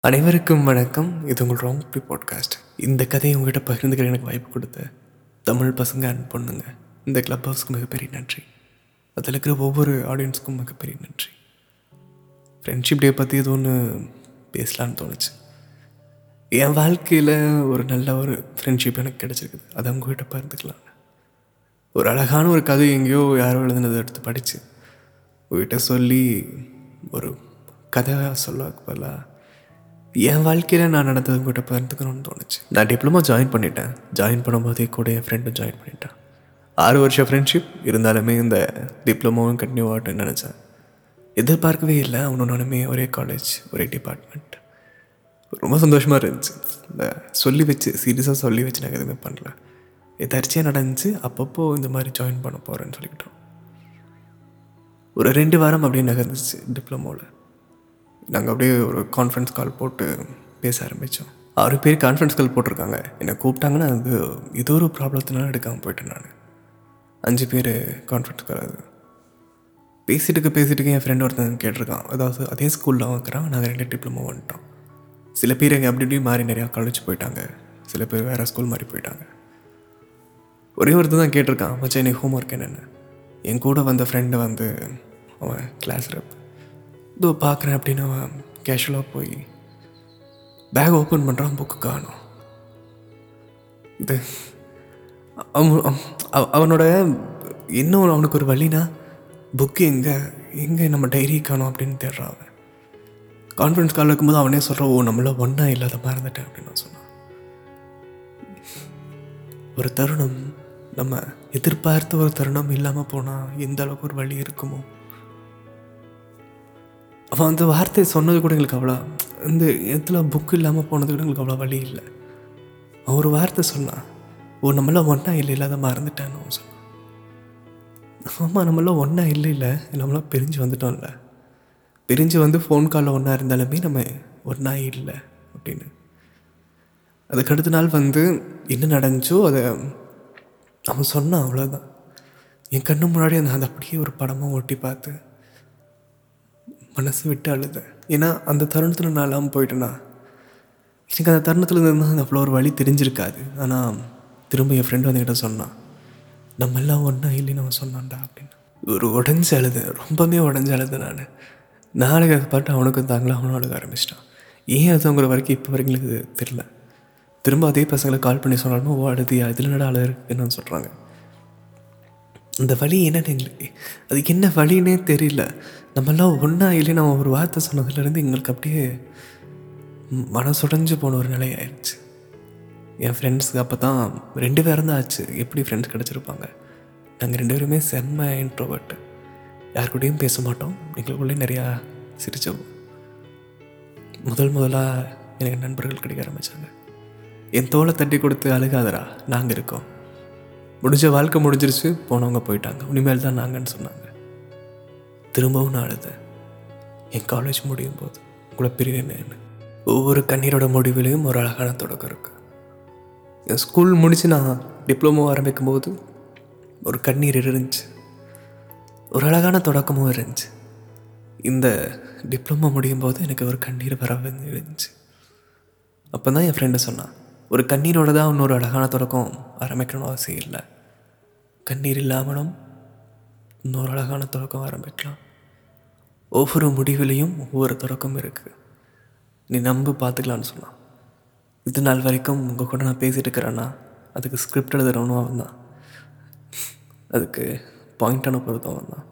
அனைவருக்கும் வணக்கம். இது உங்கள் ராங் ப்ரீ பாட்காஸ்ட் இந்த கதையை உங்ககிட்ட பகிர்ந்துக்கிற எனக்கு வாய்ப்பு கொடுத்த தமிழ் பசங்க அண்ட் பொண்ணுங்க இந்த கிளப் ஹவுஸ்க்கு மிகப்பெரிய நன்றி. அதில் இருக்கிற ஒவ்வொரு ஆடியன்ஸுக்கும் மிகப்பெரிய நன்றி. ஃப்ரெண்ட்ஷிப் டே பற்றி இது ஒன்று பேசலான்னு தோணுச்சு. என் வாழ்க்கையில் ஒரு நல்ல ஒரு ஃப்ரெண்ட்ஷிப் எனக்கு கிடச்சிருக்குது. அதை உங்ககிட்ட பகிர்ந்துக்கலாம். ஒரு அழகான ஒரு கதை எங்கேயோ யாரோ எழுதுனதை எடுத்து படித்து உங்ககிட்ட சொல்லி ஒரு கதை சொல்ல பதிலாக என் வாழ்க்கையில் நான் நடந்தது உங்கள்கிட்ட பகிர்ந்துக்கணும்னு தோணுச்சு. நான் டிப்ளமோ ஜாயின் பண்ணிட்டேன். ஜாயின் பண்ணும்போதே கூட என் ஃப்ரெண்டும் ஜாயின் பண்ணிட்டான். ஆறு வருஷம் ஃப்ரெண்ட்ஷிப் இருந்தாலுமே இந்த டிப்ளமோவும் கண்டினியூ ஆகட்டும்னு நினச்சேன். எதிர்பார்க்கவே இல்லை. அவனொன்னுமே நானுமே ஒரே காலேஜ் ஒரே டிபார்ட்மெண்ட் ரொம்ப சந்தோஷமாக இருந்துச்சு. இந்த சொல்லி வச்சு சீரியஸாக சொல்லி வச்சு நாங்கள் எதுவுமே பண்ணல. எதாச்சியாக நடந்துச்சு. அப்பப்போ இந்த மாதிரி ஜாயின் பண்ண போகிறேன்னு சொல்லிக்கிட்டோம். ஒரு ரெண்டு வாரம் அப்படியே நகர்ந்துச்சு டிப்ளமோவில் நாங்கள் அப்படியே ஒரு கான்ஃபரன்ஸ் கால் போட்டு பேச ஆரம்பித்தோம் ஆறு பேர் கான்ஃபரன்ஸ் கால் போட்டிருக்காங்க. என்னை கூப்பிட்டாங்கன்னா அது ஏதோ ஒரு ப்ராப்ளத்தினால எடுக்காமல் போயிட்டேன் நான். அஞ்சு பேர் கான்ஃபரன்ஸ் கால் அது. பேசிட்டுக்கு பேசிட்டுக்கு என் ஃப்ரெண்ட் ஒருத்தன் கேட்டிருக்கான். அதாவது அதே ஸ்கூலில் வைக்கிறான். நாங்கள் ரெண்டு டிப்ளமோ வந்துட்டோம். சில பேர் எங்கள் அப்படி இப்படி மாறி நிறையா காலேஜ் போயிட்டாங்க. சில பேர் வேறு ஸ்கூல் மாறி போயிட்டாங்க. ஒரே ஒருத்தர் தான் கேட்டிருக்கான். மச்சான் எனக்கு ஹோம் ஒர்க் என்னென்னு? என் கூட வந்த ஃப்ரெண்டு வந்து அவன் கிளாஸ் ரெப் இதோ பார்க்குறேன் அப்படின்னு அவன் கேஷுவலாக போய் பேக் ஓப்பன் பண்ணுறான் புக்கு காணும். இது அவன் அவ- அவனோட இன்னும் அவனுக்கு ஒரு வழினா புக்கு எங்கே எங்கே நம்ம டைரி காணோம் அப்படின்னு தேடுறான் அவன். கான்ஃபரன்ஸ் கால் இருக்கும்போது அவனே சொல்கிறான் ஓ நம்மள ஒன்றா இல்லாத மறந்துட்டேன் அப்படின்னு நான் சொன்னான். ஒரு தருணம் நம்ம எதிர்பார்த்த ஒரு தருணம் இல்லாமல் போனால் எந்த அளவுக்கு ஒரு வழி இருக்குமோ அவன் அந்த வார்த்தையை சொன்னது கூட எங்களுக்கு அவ்வளோ இந்த இடத்துல புக்கு இல்லாமல் போனது கூட எங்களுக்கு அவ்வளோ வழி இல்லை. அவன் ஒரு வார்த்தை சொன்னான் ஓ நம்மளாம் ஒன்றா இல்லை இல்லாத மறந்துட்டான்னு அவன் சொன்னான். ஆமாம் நம்மளாம் ஒன்றா இல்லை இல்லை நம்மளாம் பிரிஞ்சு வந்துட்டோம்ல. பிரிஞ்சு வந்து ஃபோன் காலில் ஒன்றா இருந்தாலுமே நம்ம ஒன்றா இல்லை அப்படின்னு. அதுக்கு அடுத்த நாள் வந்து என்ன நடந்துச்சோ அதை அவன் சொன்னான் அவ்வளோதான் என் கண்ணு முன்னாடி அந்த அதை அப்படியே ஒரு படமாக ஒட்டி பார்த்து மனசு விட்டு அழுதேன் ஏன்னா அந்த தருணத்தில் நான் இல்லாமல் போயிட்டேன்னா எனக்கு அந்த தருணத்தில் இருந்தால் அந்த அவ்வளோ ஒரு வழி தெரிஞ்சிருக்காது. ஆனால் திரும்ப என் ஃப்ரெண்டு வந்துக்கிட்ட சொன்னான் நம்ம எல்லாம் ஒன்றா இல்லைன்னு அவன் சொன்னான்டா அப்படின்னு. ஒரு உடஞ்சி அழுது ரொம்பவே உடஞ்சி அழுது நான். நாளைக்கு அதை பார்த்து அவனுக்கும் தாங்களா அவனும் அழுக ஆரம்பிச்சிட்டான். ஏன் அதுங்கிற வரைக்கும் இப்போ வரைக்கும் எனக்கு தெரில திரும்ப அதே பசங்களை கால் பண்ணி சொன்னாலும் ஓ அழுதியா? இதில் நட அழகு? இருக்குன்னு சொல்கிறாங்க அந்த வழி என்னன்னு எங்களுக்கு என்ன வழின்னே தெரியல. நம்மெல்லாம் ஒன்றா இல்லைன்னு நம்ம ஒரு வார்த்தை சொன்னதுலேருந்து எங்களுக்கு அப்படியே மனசுடைஞ்சு போன ஒரு நிலை ஆயிடுச்சு என் ஃப்ரெண்ட்ஸுக்கு அப்போ தான் ரெண்டு பேரும் தான் ஆச்சு. எப்படி ஃப்ரெண்ட்ஸ் கிடச்சிருப்பாங்க? நாங்கள் ரெண்டு பேருமே செம்ம இன்ட்ரோவர்ட் யார் கூடயும் பேச மாட்டோம். எங்களுக்குள்ளே நிறையா சிரிச்சோம் முதல் முதலாக எனக்கு நண்பர்கள் கிடைக்க ஆரம்பித்தாங்க என் தோலை தட்டி கொடுத்து அழுகாதடா. நாங்கள் இருக்கோம். முடிஞ்ச வாழ்க்கை முடிஞ்சிருச்சு போனவங்க போயிட்டாங்க. இனிமேல் தான் நாங்கன்னு சொன்னாங்க. திரும்பவும் நான் அழுதேன். என் காலேஜ் முடியும் போது உங்களை பிரிவேன்னு ஒவ்வொரு கண்ணீரோட முடிவிலையும் ஒரு அழகான தொடக்கம் இருக்கு. என் ஸ்கூல் முடிச்சு நான் டிப்ளமோ ஆரம்பிக்கும் போது ஒரு கண்ணீர் இருந்துச்சு. ஒரு அழகான தொடக்கமும் இருந்துச்சு. இந்த டிப்ளமோ முடியும் போது எனக்கு ஒரு கண்ணீர் வர இருந்துச்சு. அப்போ தான் என் ஃப்ரெண்டு சொன்னான் ஒரு கண்ணீரோட தான் இன்னொரு அழகான தொடக்கம் ஆரம்பிக்கணும்னு அவசியம் இல்லை. கண்ணீர் இல்லாமலும் இன்னொரு அழகான தொடக்கம் ஆரம்பிக்கலாம். ஒவ்வொரு முடிவிலையும் ஒவ்வொரு தொடக்கம் இருக்குது நீ நம்பி பார்த்துக்கலான்னு சொன்னான். இது நாள் வரைக்கும் உங்கள் கூட நான் பேசிகிட்டு இருக்கிறேன்னா அதுக்கு ஸ்கிரிப்ட் எழுதுறவனும் அவன் தான் அதுக்கு பாயிண்ட் அனுப்புறதும் அவன் தான்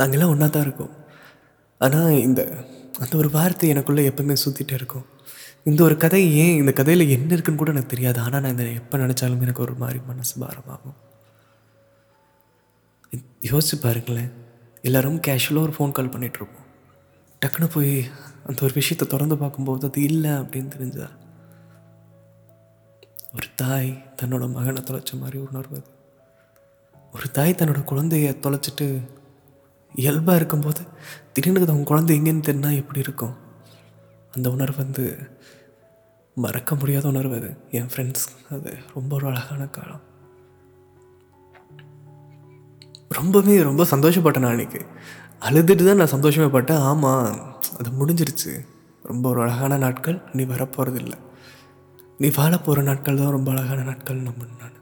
நாங்கள்லாம் ஒன்றா தான் இருக்கோம். ஆனால் இந்த அந்த ஒரு வார்த்தை எனக்குள்ளே எப்பவுமே சுற்றிட்டே இருக்கும். இந்த ஒரு கதை ஏன் இந்த கதையில் என்ன இருக்குன்னு கூட எனக்கு தெரியாது. ஆனால் நான் இதை எப்போ நினச்சாலும் எனக்கு ஒரு மாதிரி மனசு பாரமாகும். யோசிச்சு பாருங்களேன். எல்லாரும் கேஷுவலாக ஒரு ஃபோன் கால் பண்ணிகிட்ருப்போம் டக்குன்னு போய் அந்த ஒரு விஷயத்தை திறந்து பார்க்கும்போது அது இல்லை அப்படின்னு தெரிஞ்சா? ஒரு தாய் தன்னோட மகனை தொலைச்ச மாதிரி உணர்வு அது. ஒரு தாய் தன்னோட குழந்தைய தொலைச்சிட்டு இயல்பாக இருக்கும்போது திடீர்னு அவங்க குழந்தை எங்கேன்னு தெரினா எப்படி இருக்கும்? அந்த உணர்வு வந்து மறக்க முடியாத உணர்வு அது. என் ஃப்ரெண்ட்ஸ் அது ரொம்ப ஒரு அழகான காலம். ரொம்பவே ரொம்ப சந்தோஷப்பட்டேன் நான் அன்றைக்கி அழுதுட்டு தான் நான் சந்தோஷமே பட்டேன். ஆமாம் அது முடிஞ்சிருச்சு. ரொம்ப ஒரு அழகான நாட்கள். நீ வரப்போகிறது இல்லை நீ வாழ போகிற நாட்கள் தான் ரொம்ப அழகான நாட்கள் நம்ப நான்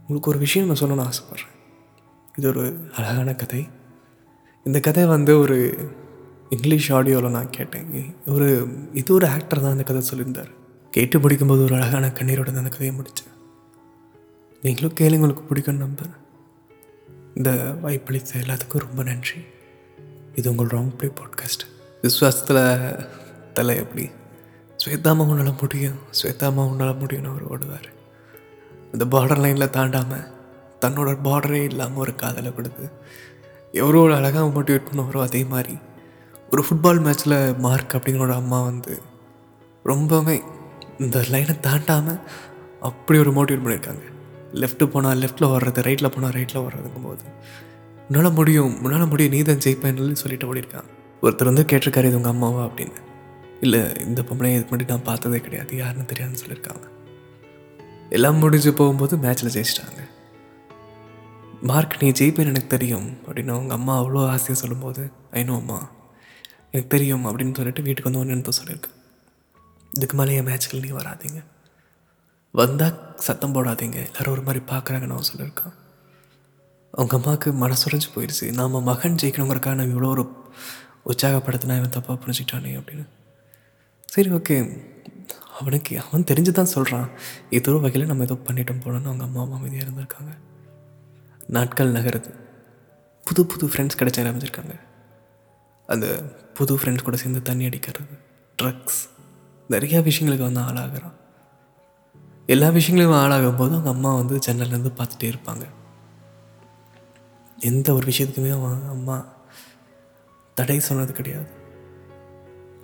உங்களுக்கு ஒரு விஷயம் நான் சொல்லணும்னு ஆசைப்பட்றேன். இது ஒரு அழகான கதை. இந்த கதை வந்து ஒரு இங்கிலீஷ் ஆடியோவில் நான் கேட்டேன். ஒரு இது ஒரு ஆக்டர் தான் அந்த கதை சொல்லியிருந்தார். கேட்டு பிடிக்கும்போது ஒரு அழகான கண்ணீரோட தான் அந்த கதையை முடித்தேன். நீங்களும் கேளுங்க உங்களுக்கு பிடிக்கும்னு நம்புகிறேன் இந்த வாய்ப்பளித்த எல்லாத்துக்கும் ரொம்ப நன்றி. இது உங்கள் ராங் ப்ளே பாட்காஸ்ட் விஸ்வாசத்தில் தலை எப்படி ஸ்வேதாமா உன்னால் முடியும். ஸ்வேதாமா உன்னால் முடியும்னு அவர் ஓடுவார். அந்த பார்டர் லைனில் தாண்டாமல் தன்னோட பார்டரே இல்லாமல் ஒரு காதலை கொடுத்து எவ்வளோ ஒரு அழகாக மோட்டிவேட் பண்ணுவாரோ அதே மாதிரி ஒரு ஃபுட்பால் மேட்ச்சில் மார்க் அப்படிங்கிற அம்மா வந்து ரொம்பவுமே இந்த லைனை தாண்டாமல் அப்படி ஒரு மோட்டிவேட் பண்ணியிருக்காங்க. லெஃப்ட்டு போனால் லெஃப்ட்டில் வர்றது ரைட்டில் போனால் ரைட்டில் வர்றதுங்கும் போது உன்னால் முடியும் உன்னால் முடியும் நீ தான் ஜெயிப்பேன்னு சொல்லிட்டு ஓடிருக்காங்க ஒருத்தர் வந்து கேட்டிருக்காரு இது உங்கள் அம்மாவா? அப்படின்னு. இல்லை இந்த பொம்பளை இது மட்டும் நான் பார்த்ததே கிடையாது. யாருன்னு தெரியாதுன்னு சொல்லியிருக்காங்க. எல்லாம் முடிஞ்சு போகும்போது மேட்ச்சில் ஜெயிச்சிட்டாங்க. மார்க் நீ ஜெயிப்பேன்னு எனக்கு தெரியும் அப்படின்னு அவங்க அம்மா அவ்வளோ ஆசையாக சொல்லும்போது ஐநோ அம்மா எனக்கு தெரியும் அப்படின்னு சொல்லிட்டு வீட்டுக்கு வந்து ஒன்று சொல்லியிருக்கேன் இதுக்கு மேலே என் மேட்ச்கள் நீ வராதீங்க. வந்தால் சத்தம் போடாதீங்க. எல்லோரும் ஒரு மாதிரி பார்க்குறாங்கன்னு அவன் சொல்லியிருக்கான். அவங்க அம்மாவுக்கு மனசுரைஞ்சு போயிடுச்சு நாம் மகன் ஜெயிக்கணுங்கிறக்காக நான் இவ்வளோ ஒரு உற்சாகப்படுத்தினா இவன் தப்பாக புரிஞ்சுக்கிட்டானே அப்படின்னு. சரி ஓகே. அவனுக்கு அவன் தெரிஞ்சு தான் சொல்கிறான் ஏதோ வகையில் நம்ம ஏதோ பண்ணிட்டோம் போனோன்னு அவங்க அம்மா அம்மா அமைதியாக இருந்திருக்காங்க. நாட்கள் நகருது. புது புது ஃப்ரெண்ட்ஸ் கிடைச்ச ஆரம்பிச்சிருக்காங்க அந்த புது ஃப்ரெண்ட்ஸ் கூட சேர்ந்து தண்ணி அடிக்கிறது ட்ரக்ஸ் நிறையா விஷயங்களுக்கு வந்து ஆளாகிறான். எல்லா விஷயங்களையும் ஆளாகும் போது அவங்க அம்மா வந்து ஜன்னல்லேருந்து பார்த்துட்டே இருப்பாங்க. எந்த ஒரு விஷயத்துக்குமே அவன் அம்மா தடை சொன்னது கிடையாது.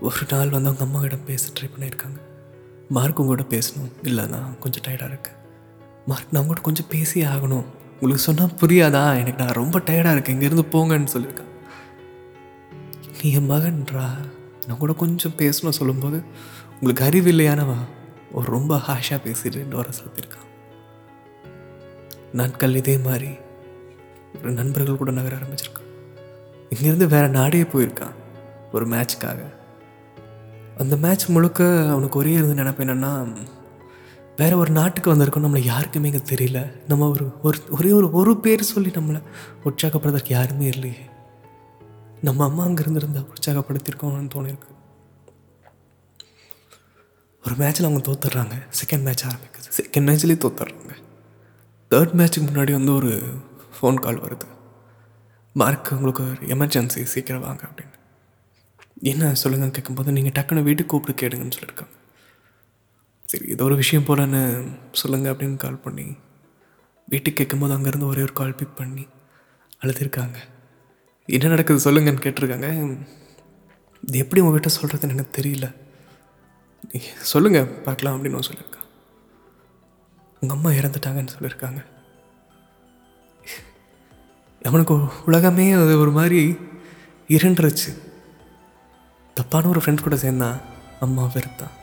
ஒரு நாள் வந்து அவங்க அம்மா கிட்ட பேச ட்ரை பண்ணியிருக்காங்க. மார்க் கூட பேசணும். இல்லை நான் கொஞ்சம் டயர்டாக இருக்கேன். மார்க் நான் கூட கொஞ்சம் பேசி ஆகணும். உங்களுக்கு சொன்னால் புரியாதா? எனக்கு நான் ரொம்ப டயர்டாக இருக்கேன். இங்கேருந்து போங்கன்னு சொல்லியிருக்கேன் நீ என் மகன்றா நான் கூட கொஞ்சம் பேசணும் சொல்லும்போது உங்களுக்கு அறிவு இல்லையானவா? ஒரு ரொம்ப ஹாஷாக பேசிட்டு வர சொல்லியிருக்கான் நாட்கள் இதே மாதிரி ஒரு நண்பர்கள் கூட நகர ஆரம்பிச்சிருக்கான். இங்கேருந்து வேறு நாடே போயிருக்கான் ஒரு மேட்ச்க்காக அந்த மேட்ச் முழுக்க அவனுக்கு ஒரே இருந்து நினைப்பு என்னென்னா வேற ஒரு நாட்டுக்கு வந்திருக்கோம் நம்மளை யாருக்குமே இங்கே தெரியல. நம்ம ஒரு ஒரு ஒரே ஒரு ஒரு பேர் சொல்லி நம்மளை உற்சாகப்படுறதுக்கு யாருமே இல்லையே. நம்ம அம்மா அங்கேருந்து இருந்தால் உற்சாகப்படுத்தியிருக்கோம்னு தோணிருக்கு ஒரு மேட்ச்சில் அவங்க தோத்துடுறாங்க. செகண்ட் மேட்ச் ஆரம்பிக்குது. செகண்ட் மேட்ச்லேயே தோத்துடுறாங்க. தேர்ட் மேட்ச்சுக்கு முன்னாடி வந்து ஒரு ஃபோன் கால் வருது. மார்க் உங்களுக்கு ஒரு எமர்ஜென்சி சீக்கிரம் வாங்க அப்படின்னு. என்ன சொல்லுங்கன்னு கேட்கும்போது நீங்கள் டக்குன்னு வீட்டுக்கு கூப்பிட்டு கேடுங்கன்னு சொல்லியிருக்காங்க. சரி ஏதோ ஒரு விஷயம் போலன்னு சொல்லுங்கள் அப்படின்னு கால் பண்ணி வீட்டுக்கு கேட்கும்போது அங்கேருந்து ஒரே ஒரு கால் பிக் பண்ணி அழுதுருக்காங்க. என்ன நடக்குது சொல்லுங்கன்னு கேட்டிருக்காங்க. இது எப்படி உங்ககிட்ட சொல்கிறதுன்னு எனக்கு தெரியல. நீ சொல்லுங்கள் பார்க்கலாம் அப்படின்னு அவன் சொல்லியிருக்கான் உங்கள் அம்மா இறந்துட்டாங்கன்னு சொல்லியிருக்காங்க. அவனுக்கு உலகமே அது ஒரு மாதிரி இருண்டுருச்சு தப்பான ஒரு ஃப்ரெண்ட்ஸ் கூட சேர்ந்தான் அம்மா வெறுத்தான்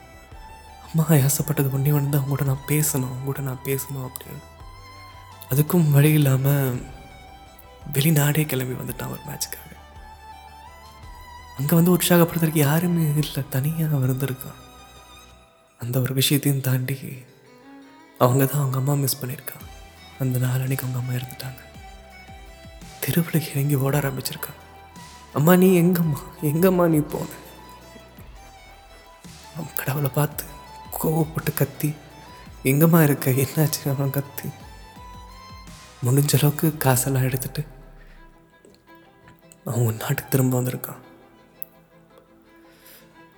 அம்மா ஆசைப்பட்டது ஒன்றே ஒன்று தான் அவங்க கூட நான் பேசணும் அவங்க கூட நான் பேசணும் அப்படின்னு. அதுக்கும் வழி இல்லாமல் வெளிநாடே கிளம்பி வந்துட்டான் ஒரு மேட்சுக்காக அங்கே வந்து உற்சாகப்படுத்துறதுக்கு யாருமே இல்லை தனியாக இருந்திருக்கான் அந்த ஒரு விஷயத்தையும் தாண்டி அவங்க தான் அவங்க அம்மா மிஸ் பண்ணியிருக்கான். அந்த நாள் அன்னைக்கு அவங்க அம்மா இறந்துட்டாங்க. தெருவில் இறங்கி ஓட ஆரம்பிச்சிருக்கான். அம்மா நீ எங்கம்மா? எங்கம்மா நீ போன? அவன் கடவுளை பார்த்து கோவப்பட்டு கத்தி எங்கம்மா இருக்க? என்னாச்சு? அவன் கத்தி. முடிஞ்ச அளவுக்கு காசெல்லாம் எடுத்துட்டு அவன் நாட்டுக்கு திரும்ப வந்திருக்கான்.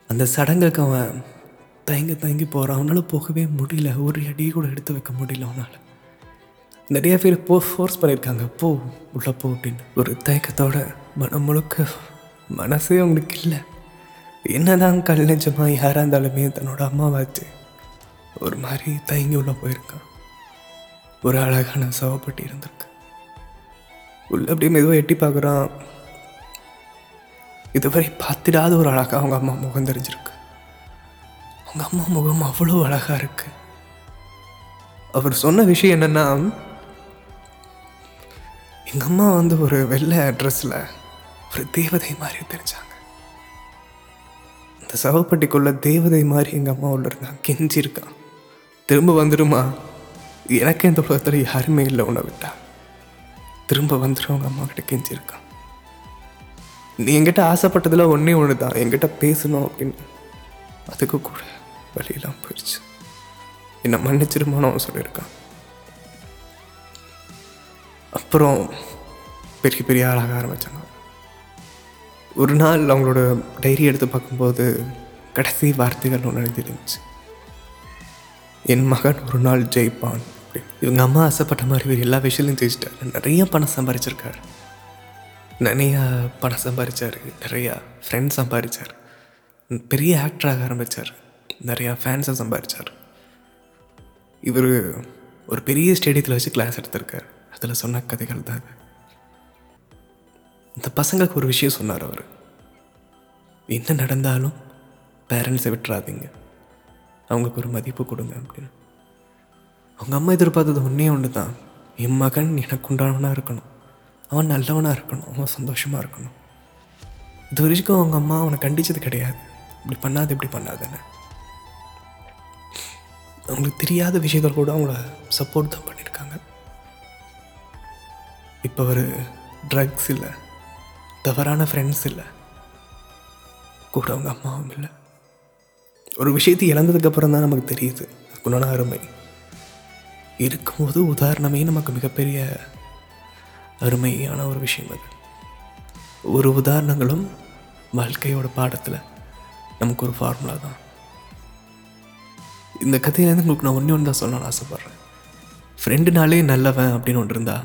அந்த சடங்குக்கு அவன் தயங்கி தயங்கி போகிறான் அவனால் போகவே முடியல. ஒரு அடி கூட எடுத்து வைக்க முடியல அவனால். நிறைய பேர் போ ஃபோர்ஸ் பண்ணியிருக்காங்க. போ உள்ள போ அப்படின்னு. ஒரு தயக்கத்தோட மனம் முழுக்க மனசே அவங்களுக்கு இல்லை. என்னதான் கல் நெஞ்சமாக யாராக இருந்தாலுமே தன்னோட அம்மாவாச்சு ஒரு மாதிரி தயங்கி உள்ளே போயிருக்கான். ஒரு அழகான சவப்பட்டி இருந்திருக்கு. உள்ள அப்படியே மெதுவாக எட்டி பார்க்குறான். இதுவரை பார்த்திடாத ஒரு அழகாக அவங்க அம்மா முகம் தெரிஞ்சிருக்கு. அவங்க அம்மா முகம் அவ்வளோ அழகாக இருக்கு. அவர் சொன்ன விஷயம் என்னன்னா எங்கள் அம்மா வந்து ஒரு வெள்ளை ட்ரெஸ்ஸில் ஒரு தேவதை மாதிரி தெரிஞ்சாங்க. இந்த சவப்பட்டிக்குள்ள தேவதை மாதிரி எங்கள் அம்மா உள்ள இருந்தாங்க கெஞ்சிருக்கான் திரும்ப வந்துடுமா எனக்கு இந்த உலகத்தில் யாருமே இல்லை உன்னை விட்டா. திரும்ப வந்துடும் அவங்க அம்மா கிட்ட கெஞ்சிருக்கான் நீ என்கிட்ட ஆசைப்பட்டதில் ஒன்றே ஒன்று தான் என்கிட்ட பேசணும் அப்படின்னு. அதுக்கு கூட வழியெல்லாம் போயிடுச்சு என்னை மன்னிச்சிருமானோ சொல்லியிருக்கான். அப்புறம் பெரிய பெரிய ஆளாக ஆரம்பித்தாங்க ஒரு நாள் அவங்களோட டைரி எடுத்து பார்க்கும்போது கடைசி வார்த்தைகள் ஒன்று எழுதிருந்துச்சு என் மகன் ஒரு நாள் ஜெயிப்பான். இவங்க அம்மா ஆசைப்பட்ட மாதிரி எல்லா விஷயத்துலையும் ஜெயிச்சிட்டாரு. நிறைய பணம் சம்பாரிச்சிருக்காரு. நிறையா பணம் சம்பாதிச்சார் நிறையா ஃப்ரெண்ட்ஸ் சம்பாதிச்சார் பெரிய ஆக்டராக ஆரம்பித்தார் நிறையா ஃபேன்ஸை சம்பாதிச்சார் இவர் ஒரு பெரிய ஸ்டேடியத்தில் வச்சு கிளாஸ் எடுத்திருக்கார். அதில் சொன்ன கதைகள் தான் இந்த பசங்களுக்கு ஒரு விஷயம் சொன்னார் அவர். என்ன நடந்தாலும் பேரண்ட்ஸை விட்டுறாதீங்க. அவங்களுக்கு ஒரு மதிப்பு கொடுங்க அப்படின்னு. அவங்க அம்மா எதிர்பார்த்தது ஒன்றே ஒன்று தான் என் மகன் எனக்கு உண்டானவனாக இருக்கணும். அவன் நல்லவனாக இருக்கணும் அவன் சந்தோஷமாக இருக்கணும். இது வரைக்கும் அவங்க அம்மா அவனை கண்டிச்சது கிடையாது. இப்படி பண்ணாது இப்படி பண்ணாதுன்னு. அவங்களுக்கு தெரியாத விஷயங்கள் கூட அவங்கள சப்போர்ட் தான் பண்ணியிருக்காங்க இப்போ ஒரு ட்ரக்ஸ் இல்லை தவறான ஃப்ரெண்ட்ஸ் இல்லை கூட அவங்க அம்மாவும் இல்லை. ஒரு விஷயத்தை இழந்ததுக்கப்புறம் தான் நமக்கு தெரியுது. அதுக்குண்டான அருமை. இருக்கும்போது உதாரணமே நமக்கு மிகப்பெரிய அருமையான ஒரு விஷயம் அது. ஒரு உதாரணங்களும் வாழ்க்கையோட பாடத்தில் நமக்கு ஒரு ஃபார்முலா தான். இந்த கதையிலேருந்து உங்களுக்கு நான் ஒன்றே ஒன்று தான் சொல்லணும்னு ஆசைப்பட்றேன். ஃப்ரெண்டுனாலே நல்லவன் அப்படின்னு ஒன்று இருந்தா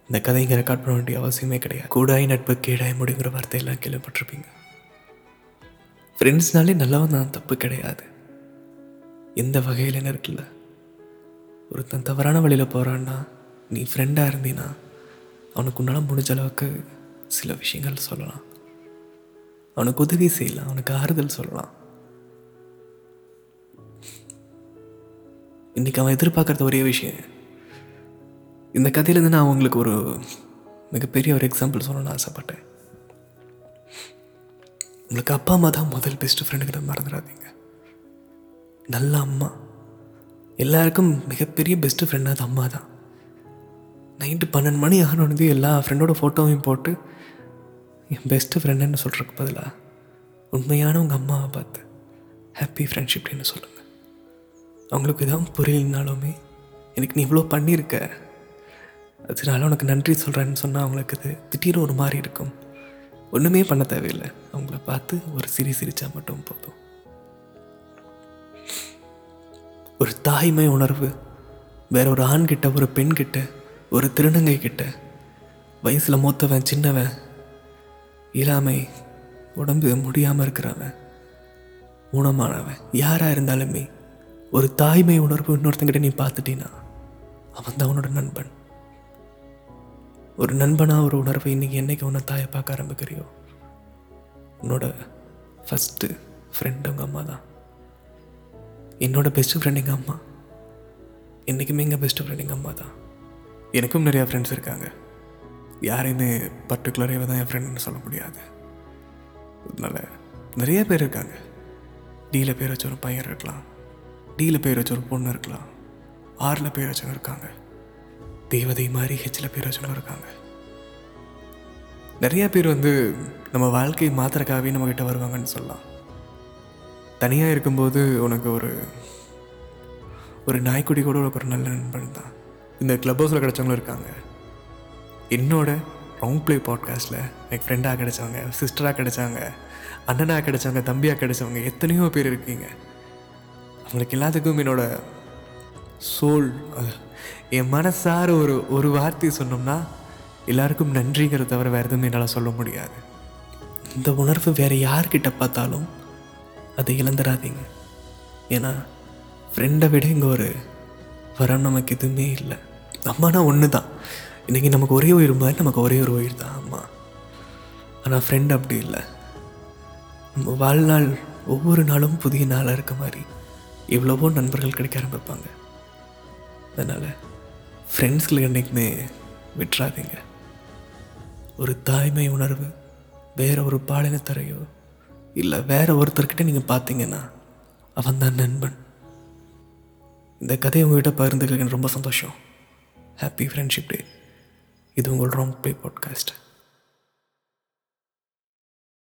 இந்த கதை இங்கே ரெக்கார்ட் பண்ண வேண்டிய அவசியமே கிடையாது. கூடாய் நட்பு கேடாய் முடிங்கிற வார்த்தையெல்லாம் கேள்விப்பட்டிருப்பீங்க. ஃப்ரெண்ட்ஸ்னாலே நல்லவன் தான் தப்பு கிடையாது. எந்த வகையில் இருக்குல்ல. ஒருத்தன் தவறான வழியில் போகிறான்னா நீ ஃப்ரெண்டாக இருந்தீன்னா அவனுக்கு உன்னால் முடிஞ்ச அளவுக்கு சில விஷயங்கள் சொல்லலாம். அவனுக்கு உதவி செய்யலாம் அவனுக்கு ஆறுதல் சொல்லலாம். இன்னைக்கு அவன் எதிர்பார்க்குறது ஒரே விஷயம். இந்த கதையிலேருந்து நான் அவங்களுக்கு ஒரு மிகப்பெரிய ஒரு எக்ஸாம்பிள் சொல்லணும்னு ஆசைப்பட்டேன். உங்களுக்கு அப்பா அம்மா தான் முதல் பெஸ்ட் ஃப்ரெண்டுங்கிற மறந்துடாதீங்க. நல்ல அம்மா. எல்லாருக்கும் மிகப்பெரிய பெஸ்ட் ஃப்ரெண்ட் அது அம்மா தான். நைட்டு பன்னெண்டு மணி ஆனோடனே எல்லா ஃப்ரெண்டோட ஃபோட்டோவையும் போட்டு என் பெஸ்ட்டு ஃப்ரெண்டுன்னு சொல்கிறதுக்கு பதிலாக உண்மையான உங்கள் அம்மாவை பார்த்து ஹாப்பி ஃப்ரெண்ட்ஷிப்னு சொல்லுங்கள் அவங்களுக்கு எதாவது புரியலனாலுமே எனக்கு நீ இவ்வளோ பண்ணியிருக்க. அதனால உனக்கு நன்றி சொல்கிறேன்னு சொன்னால் அவங்களுக்கு அது திடீர்னு ஒரு மாதிரி இருக்கும். ஒன்றுமே பண்ண தேவையில்லை. அவங்கள பார்த்து ஒரு சிரி சிரிச்சா மட்டும் போதும். ஒரு தாய்மை உணர்வு வேற ஒரு ஆண்கிட்ட ஒரு பெண்கிட்ட ஒரு திருநங்கை கிட்ட. வயசில் மூத்தவன் சின்னவன். இல்லாமை உடம்பு முடியாமல் இருக்கிறவன். ஊனமானவன். யாராக இருந்தாலுமே ஒரு தாய்மை உணர்வு இன்னொருத்தங்கிட்ட நீ பார்த்துட்டீன்னா அவன் தான் உன்னோட நண்பன். ஒரு நண்பனாக ஒரு உணர்வை இன்னைக்கு என்னைக்கு உன்னை தாயை பார்க்க ஆரம்பிக்கிறியோ உன்னோட ஃபஸ்ட்டு ஃப்ரெண்டு உங்கள் அம்மா தான். என்னோட பெஸ்ட் ஃப்ரெண்ட் எங்கள் அம்மா. என்றைக்குமே எங்கள் பெஸ்ட் ஃப்ரெண்ட் எங்கள் அம்மா தான். எனக்கும் நிறையா ஃப்ரெண்ட்ஸ் இருக்காங்க. யாரையுமே பர்டிகுலராக தான் என் ஃப்ரெண்டுன்னு சொல்ல முடியாது. அதனால் நிறைய பேர் இருக்காங்க. டியில் பேர் வச்ச ஒரு பையன் இருக்கலாம். டியில் பேர் வச்ச ஒரு பொண்ணு இருக்கலாம். ஆறில் பேர் வச்சவங்க இருக்காங்க. தேவதை மாதிரி ஹெச்சில் பேர் வச்சவங்க இருக்காங்க. நிறையா பேர் வந்து நம்ம வாழ்க்கையை மாத்திரக்காகவே நம்மக்கிட்ட வருவாங்கன்னு சொல்லலாம். தனியாக இருக்கும்போது உனக்கு ஒரு ஒரு நாய்க்குடி கூட உனக்கு ஒரு நல்ல நண்பன் தான். இந்த கிளப் ஹவுஸில் கிடச்சவங்களும் இருக்காங்க. என்னோட ரவுண்ட் ப்ளே பாட்காஸ்ட்டில் எனக்கு ஃப்ரெண்டாக கிடைச்சவங்க சிஸ்டராக கிடைச்சாங்க அண்ணனாக கிடைச்சவங்க தம்பியாக கிடைச்சவங்க எத்தனையோ பேர் இருக்கீங்க. அவங்களுக்கு எல்லாத்துக்கும் என்னோடய சோல் என் மனசார ஒரு ஒரு வார்த்தை சொன்னோம்னா எல்லாருக்கும் நன்றிங்கிறத தவிர வேறு எதுவும் என்னால் சொல்ல முடியாது. இந்த உணர்வு வேறு யார்கிட்ட பார்த்தாலும் அதை இழந்துடாதீங்க. ஏன்னா ஃப்ரெண்டை விட இங்கே ஒரு வரம் நமக்கு எதுவுமே இல்லை. அம்மானா ஒன்று தான் இன்றைக்கி நமக்கு ஒரே உயிர் மாதிரி நமக்கு ஒரே ஒரு உயிர் தான் அம்மா. ஆனால் ஃப்ரெண்ட் அப்படி இல்லை. நம்ம வாழ்நாள் ஒவ்வொரு நாளும் புதிய நாளாக இருக்க மாதிரி எவ்வளவோ நண்பர்கள் கிடைக்க ஆரம்பிப்பாங்க. அதனால் ஃப்ரெண்ட்ஸ்களை என்றைக்குமே விட்டுறாதீங்க. ஒரு தாய்மை உணர்வு வேற ஒரு பாலினத்தரையோ இல்லை வேற ஒருத்தர்கிட்ட நீங்கள் பார்த்தீங்கன்னா அவன் தான் நண்பன். இந்த கதையை உங்ககிட்ட பகிர்ந்துக்கிறதுக்கு ரொம்ப சந்தோஷம். ஹாப்பி ஃப்ரெண்ட்ஷிப் டே இது உங்கள் ராங் ப்ளே பாட்காஸ்ட்